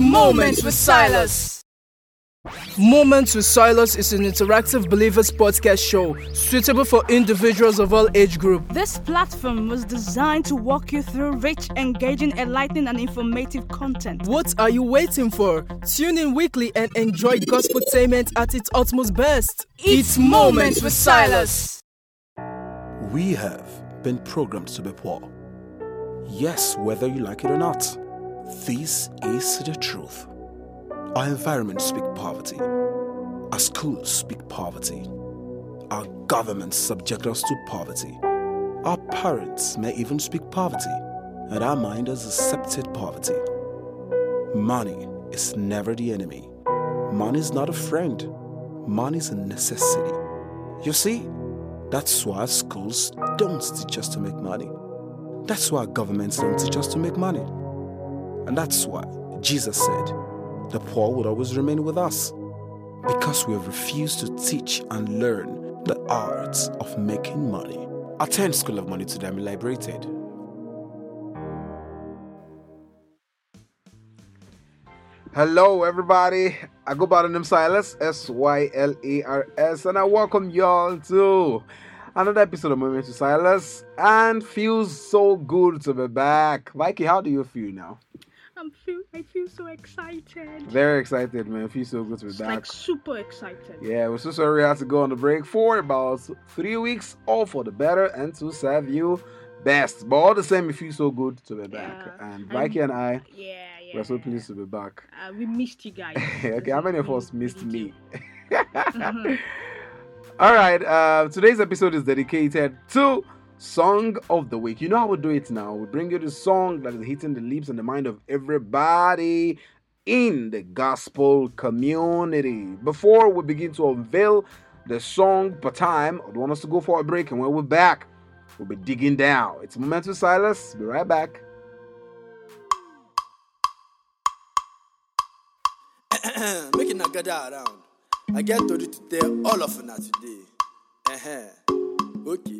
It's Moments with Silas. Moments with Silas is an interactive believers podcast show suitable for individuals of all age group. This platform was designed to walk you through rich, engaging, enlightening, and informative content. What are you waiting for? Tune in weekly and enjoy gospeltainment at its utmost best. It's Moments with Silas. We have been programmed to be poor. Yes, whether you like it or not. This is the truth. Our environments speak poverty. Our schools speak poverty. Our governments subject us to poverty. Our parents may even speak poverty, and our mind has accepted poverty. Money is never the enemy. Money is not a friend. Money is a necessity. You see, that's why schools don't teach us to make money. That's why governments don't teach us to make money. And that's why Jesus said, the poor would always remain with us. Because we have refused to teach and learn the arts of making money. Attend School of Money today and be liberated. Hello, everybody. I go by the name Silas, S Y L A R S, and I welcome y'all to another episode of Moments with Silas. And feels so good to be back. Mikey, how do you feel now? I'm feel, I feel so excited. Very excited, man. I Feel so good to be It's back. like super excited. Yeah, we're so sorry we had to go on the break for about three weeks, all for the better and to serve you best. But all the same, it feels so good to be back. Yeah. And Mikey and I, Yeah, yeah. we're so pleased to be back. Uh, we missed you guys. okay, how many of us missed Me. All right, uh, today's episode is dedicated to Song of the Week. You know how we do it now. We bring you the song that is hitting the lips and the mind of everybody in the gospel community. Before we begin to unveil the song per time, I want us to go for a break, and when we're back, we'll be digging down. It's Moment with Silas. Be right back. Make it gather around. I get to to tell all of una today. Uh-huh. Okay.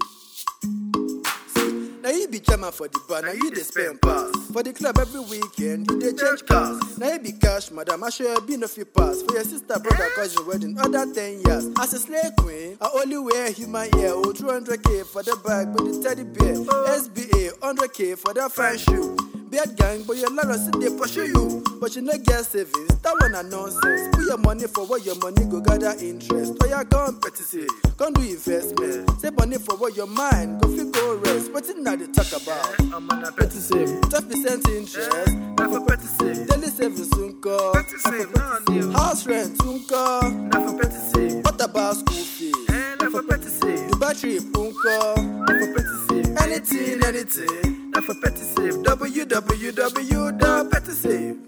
Now you be chairman for the bar, now you dey spend pass. For the club every weekend, you dey change cars. Now you be cash, madam, I sure be no fit pass. For your sister, brother, cousin wedding, other 10 years. As a slave queen, I only wear human hair. Oh, 200k for the bag, but the teddy bear. SBA, 100k for that fine shoe. Bad gang, but your landlord say they pursue you. But you no get savings, that one a nonsense. Put your money for what your money go gather interest. Or you go and petty say, come do investment. Save money for what your mind go fit go rest. What now they talk about? I'm on a petty save. 12% interest. Now for petty save. Daily savings soon call. Petty save, no House rent soon call. Now for petty save. What about school fees? Now for petty save. The battery soon call. Now for petty save. Anything, anything. Now for petty save. www.pettysave.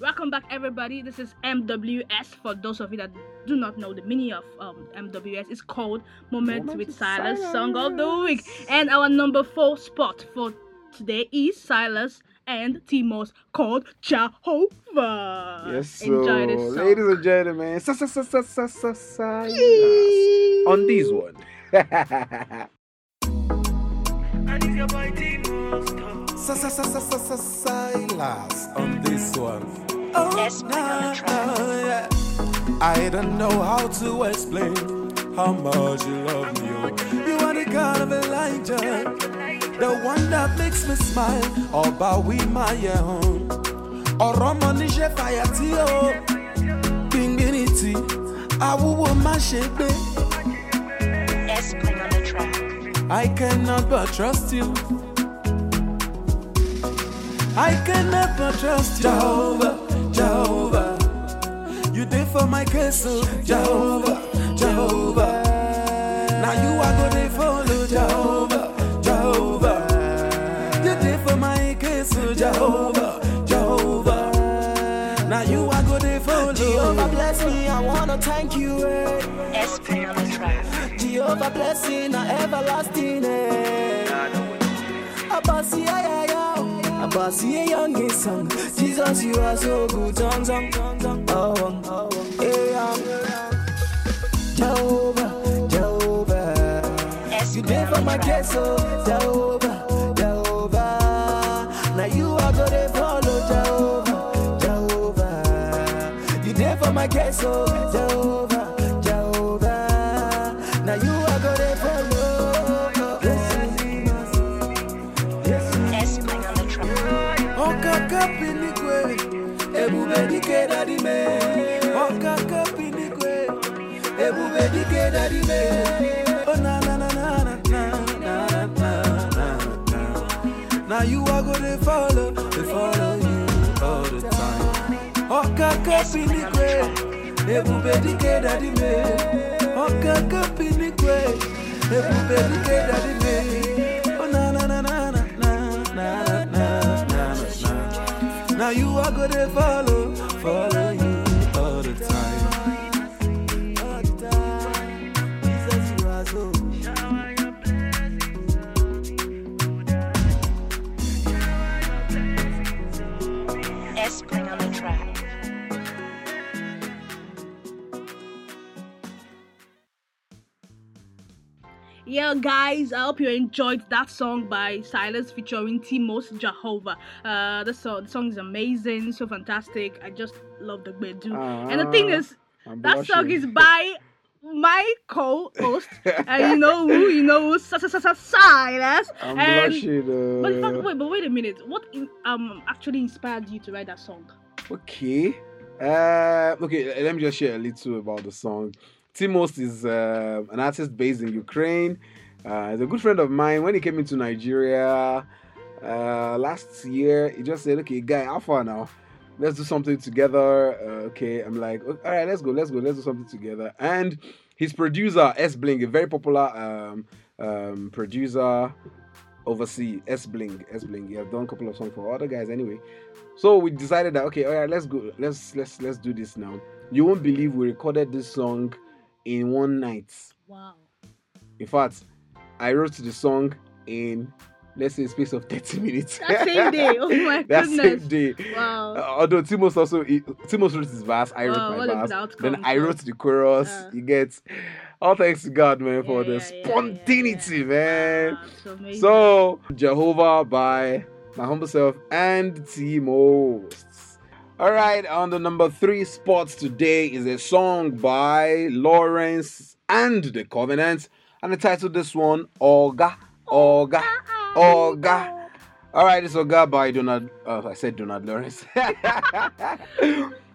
Welcome back, everybody. This is MWS. For those of you that do not know the meaning of um, MWS, it's called Moment with Silas, Song of the Week. And our number four spot for today is Silas and Timos called Jehovah. Yes, so Enjoy this song. ladies and gentlemen, sa- sa- sa- sa- sa- sa- Silas on this one. Sa- sa- sa- sa- sa- sa- Silas on this one. yeah. I don't know how to explain how much you love me. oh. You are the God of Elijah, the one that makes me smile. Ọba wí máa yẹ hàn. Ọ̀rọ̀ mọ níṣẹ́ fàyà tí ó gbìngbìnrin tí awúwo má ṣe gbé. I cannot but trust you. I cannot but trust you. Jehovah, Jehovah. You did for my case, oh, Jehovah, Jehovah. Now you are gonna follow Jehovah, Jehovah. Jehovah, Jehovah. Now you are good to follow. Jehovah bless me, I wanna thank you. Eh. Jehovah blessing, a everlasting. Eh. Abasi, yeah, yeah, yeah. Abasi, yeah, young son. Jesus, you are so good. Zong, zong, zong, zong. Oh, oh, oh. Yeah, yeah. Jehovah, Jehovah. You there for my case, oh, Now you are gonna follow, they follow follow you all the time. Oh, Okaka pinikwe, ebube dike dadi me ọkaka pinikwe dike me na you are gonna follow follow Yeah, guys, I hope you enjoyed that song by Silas featuring Timos Jehovah. Uh, the song, the song is amazing, so fantastic. I just love the bedu. and the thing Ah, is, I'm that song is by my co-host, and you know who? You know who? Sa- sa- sa- sa- Silas. I'm and, blushing. But, fact, Uh, wait, but wait a minute. What in, um actually inspired you to write that song? okay. Uh, okay, let me just share a little about the song. Timos is uh, an artist based in Ukraine. Uh, he's a good friend of mine. When he came into Nigeria uh, last year, he just said, "Okay, guy, how far now? Let's do something together." Uh, okay, I'm like, "All right, let's go, let's go, let's do something together." And his producer S Bling, a very popular um, um, producer overseas, S Bling, S Bling. He has done a couple of songs for other guys anyway. So we decided that okay, all right, let's go, let's let's let's do this now. You won't believe we recorded this song in one night. Wow. In fact, I wrote the song in let's say a space of 30 minutes. That same day. Oh my that goodness. same day. Wow. Uh, although Timos also he, Timos wrote his verse, I wrote Wow, my verse. outcome, Then I wrote the chorus. Uh. you get all thanks to God, man, for Yeah, the yeah, yeah, yeah, spontaneity, yeah. man. Wow. So, Jehovah by my humble self and T-Most. All right, on the number three spot today is a song by Lawrence and the Covenant, and the title of this one, Oga, Oga, Oga. All right, it's Oga by Donald. Oh, I said Donald Lawrence.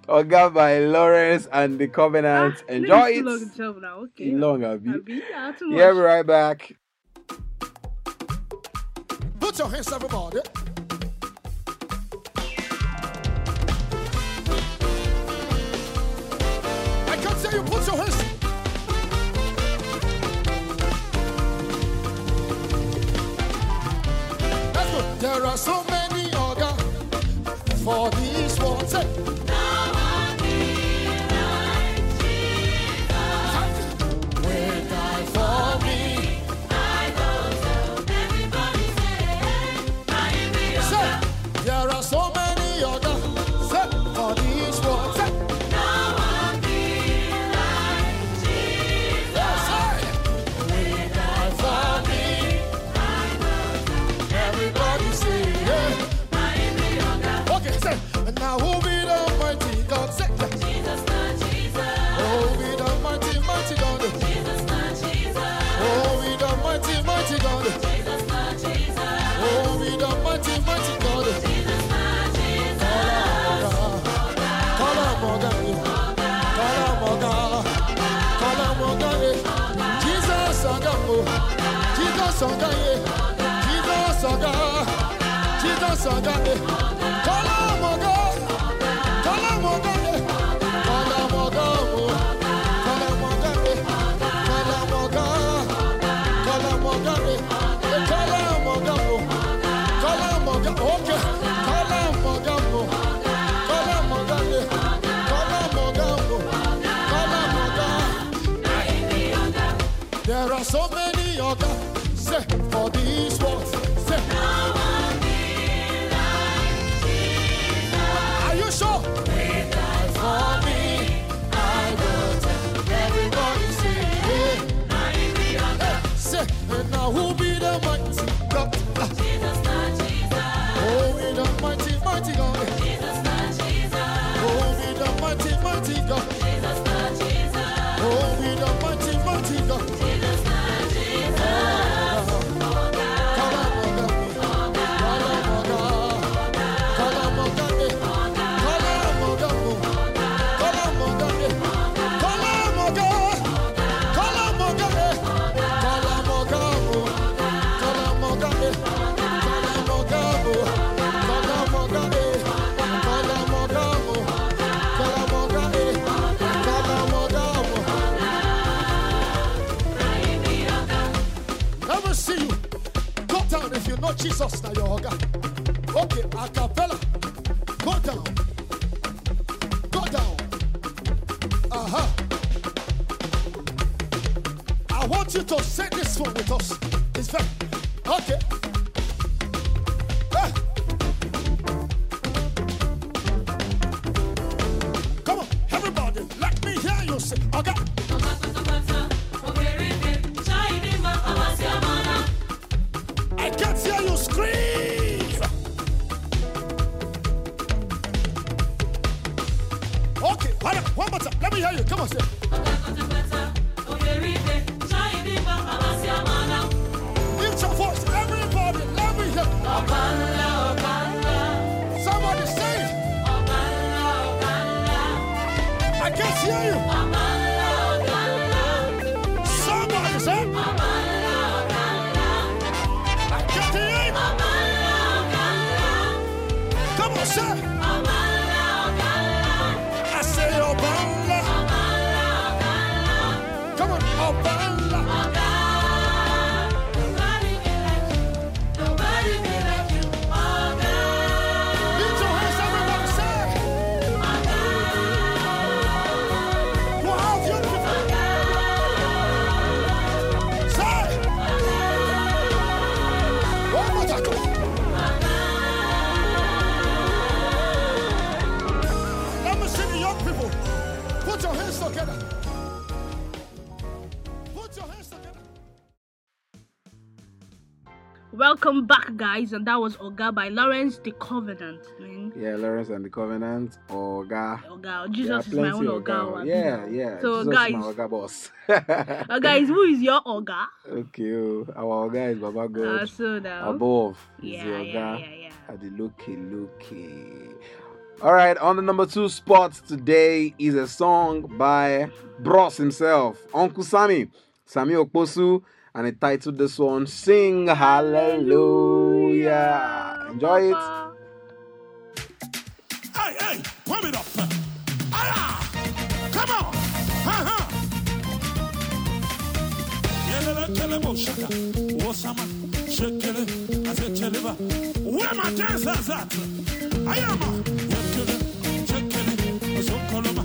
Oga by Lawrence and the Covenant. Ah, Enjoy it's too long it. itself now. Okay. Long, Abi. Abi, yeah, too Yeah, much. we're right back. Put your hands, up, everybody. Can you, put your hands. Let's go. There are so many other for know Jesus now your oga. Okay, a cappella. Go down. Go down. Uh-huh. I want you to sing this one with us. It's very okay. I can't hear you. Welcome back, guys, and that was Oga by Lawrence the Covenant. Man, Yeah, Lawrence and the Covenant, Oga. Oga, Jesus are is my own Oga. Oga. Yeah, yeah. So, Jesus guys, is my Oga boss. uh, guys, who is your Oga? okay, oh, our Oga is Baba Uh, God. so now, Above is yeah, the yeah, Oga. yeah, yeah. At the looky looky. All right, on the number two spot today is a song by Bros himself, Uncle Sammy, Sammy Okposu, and it titled this one "Sing Hallelujah." Enjoy it. Hey, hey, pump it up. Ah, come on. Uh-huh. Where my dancers at? I am. Zokoloma.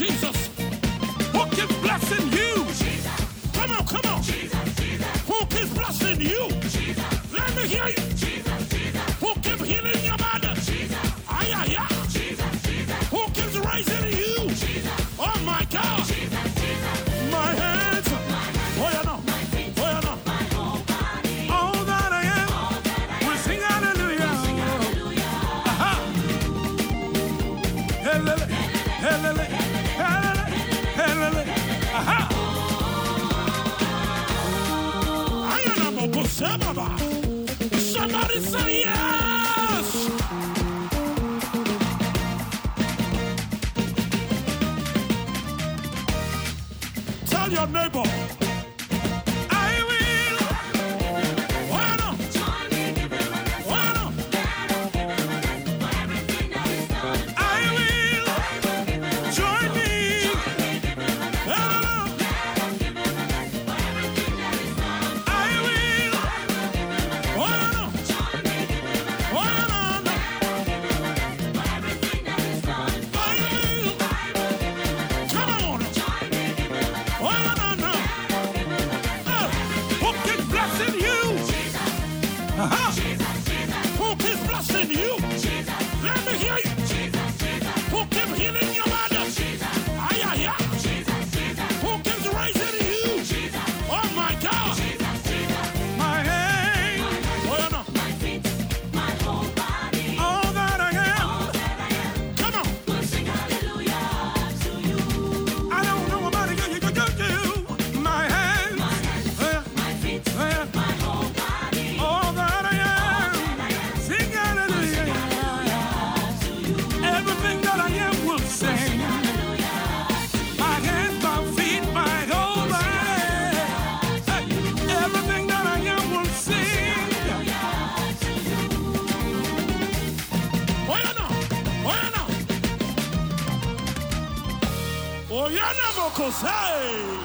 Jesus. Who keeps blessing you? Jesus. Come on, come on. Jesus, Who keeps blessing you? Your neighbor. Vocals. Hey!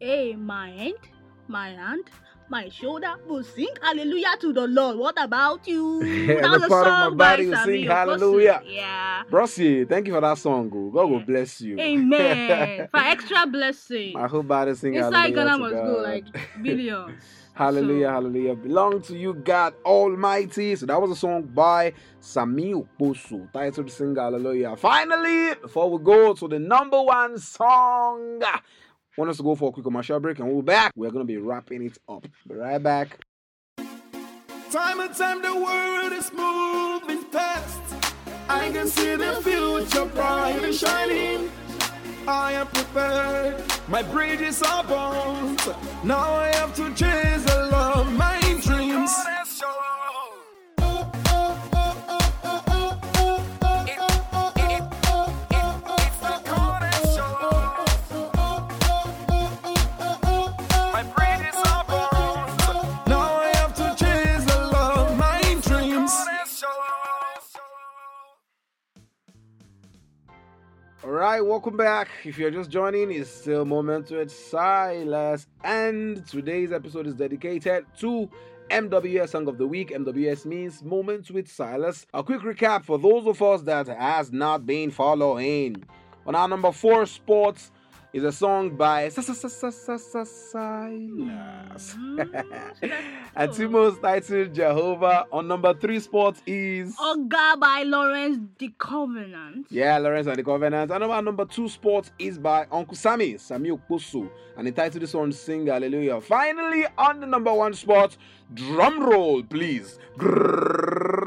Hey, my hand, my hand, my shoulder will sing hallelujah to the Lord. What about you? And That the was a part of my body will sing Okposu. hallelujah. Yeah. Brosy, thank you for that song. oh. God will Yeah. bless you. Amen. For extra blessing. My whole body sing Inside hallelujah. Ghana to must God. go like billions. Hallelujah, So- hallelujah. Belong to you, God Almighty. So that was a song by Sammy Okposu, titled Sing Hallelujah. Finally, before we go to the number one song, I want us to go for a quick commercial break and we'll be back. We're going to be wrapping it up. Be right back. Time and time the world is moving fast. I can see the future bright and shining. I am prepared. My bridges are burnt. Now I have to chase the love, my Right, welcome back. If you're just joining, it's still Moment with Silas, and today's episode is dedicated to MWS Song of the Week. MWS means Moments with Silas. A quick recap for those of us that has not been following. On our number four spot is a song by Silas. Ah, and Timo's titled Jehovah. On number three spot is Oga by Lawrence the Covenant. yeah, Lawrence and the Covenant. And our number two spot is by Uncle Sammy, Sammy Okposu. And the title of the song Sing Hallelujah. Finally, on the number one spot, drum roll, please. Fire!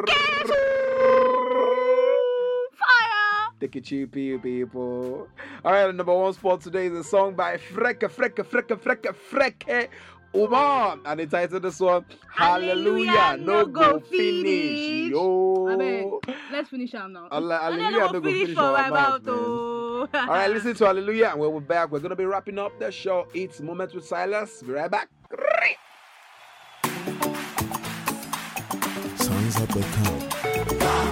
Take it cheap, people. All right, number one spot today is a song by Freke, Freke, Freke, Freke, Freke. Umoh, and the title of the song Hallelujah, Hallelujah, no go finish. finish. Yo. Abeg, let's finish am now. Allah- And then hallelujah, no go go finish finish our my mouth, mouth. All right, listen to Hallelujah. And when we're back, we're going to be wrapping up the show. It's Moments with Silas. Be right back. Songs have become.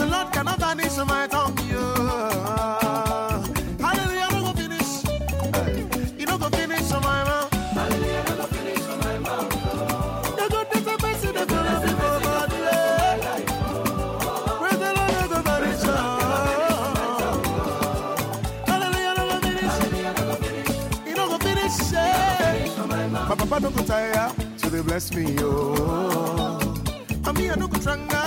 The Lord cannot my tongue. Hallelujah, no go finish. You no go finish on my mouth. The goodness and mercy that flow for my. Praise the Lord, no go oh. Hallelujah, no go finish. You no go finish, eh. My papa no go tire dey bless me, yo. And me, I no go tranga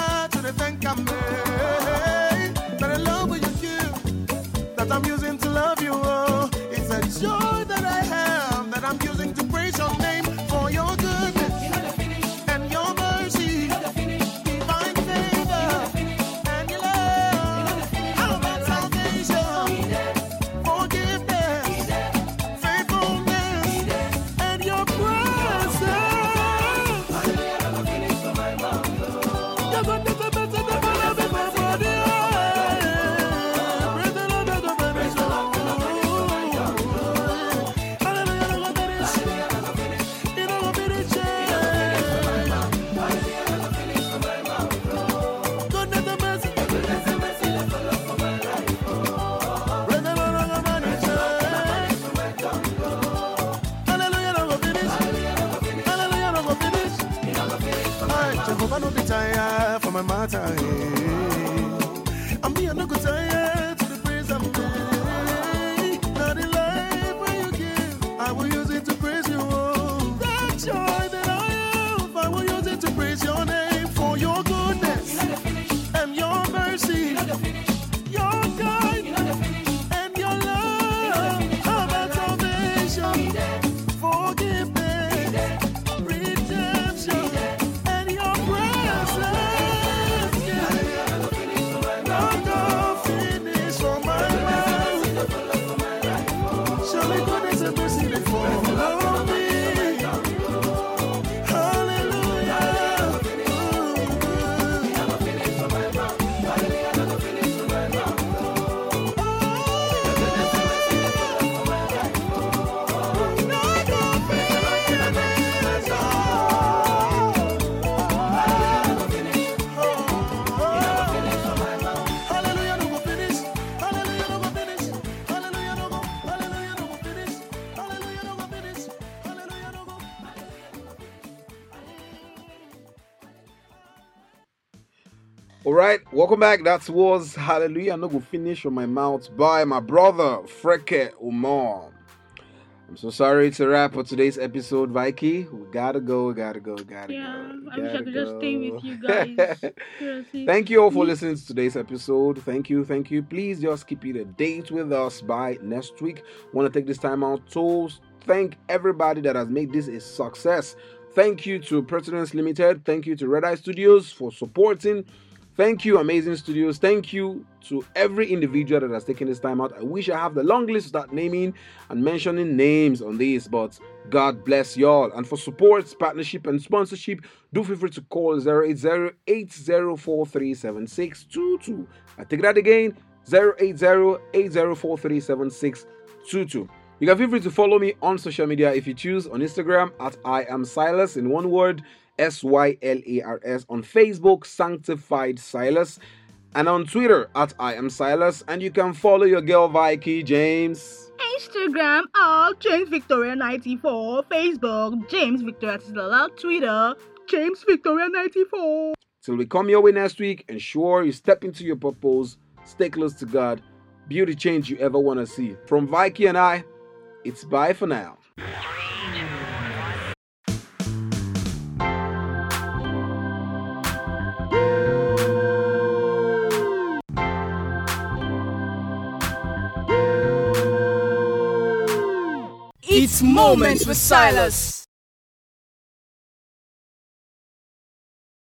matter. eh. And good I welcome back. That was Hallelujah. Going to finish on my mouth by my brother, Freke Umoh. I'm so sorry to wrap up today's episode, Vicky. We gotta go, gotta go, gotta Yeah, go. we I wish I could just stay with you guys. Thank you all for listening to today's episode. Thank you, thank you. Please just keep it a date with us by next week. Want to take this time out to thank everybody that has made this a success. Thank you to Pertinence Limited. Thank you to Red Eye Studios for supporting. Thank you, Amazing Studios. Thank you to every individual that has taken this time out. I wish I have the long list to start naming and mentioning names on this, but God bless y'all. And for support, partnership, and sponsorship, do feel free to call 080-8043-7622. I take that again, 080-8043-7622. You can feel free to follow me on social media if you choose on Instagram at I am Silas in one word, S Y L A R S, on Facebook, Sanctified Silas, and on Twitter at I am Silas. And you can follow your girl Vicky James. Instagram at James Victoria 94, Facebook James Victoria Tisdala, Twitter James Victoria 94. Till we come your way next week, ensure you step into your purpose, stay close to God, beauty change you ever want to see. From Vicky and I, it's bye for now. Moments with Silas.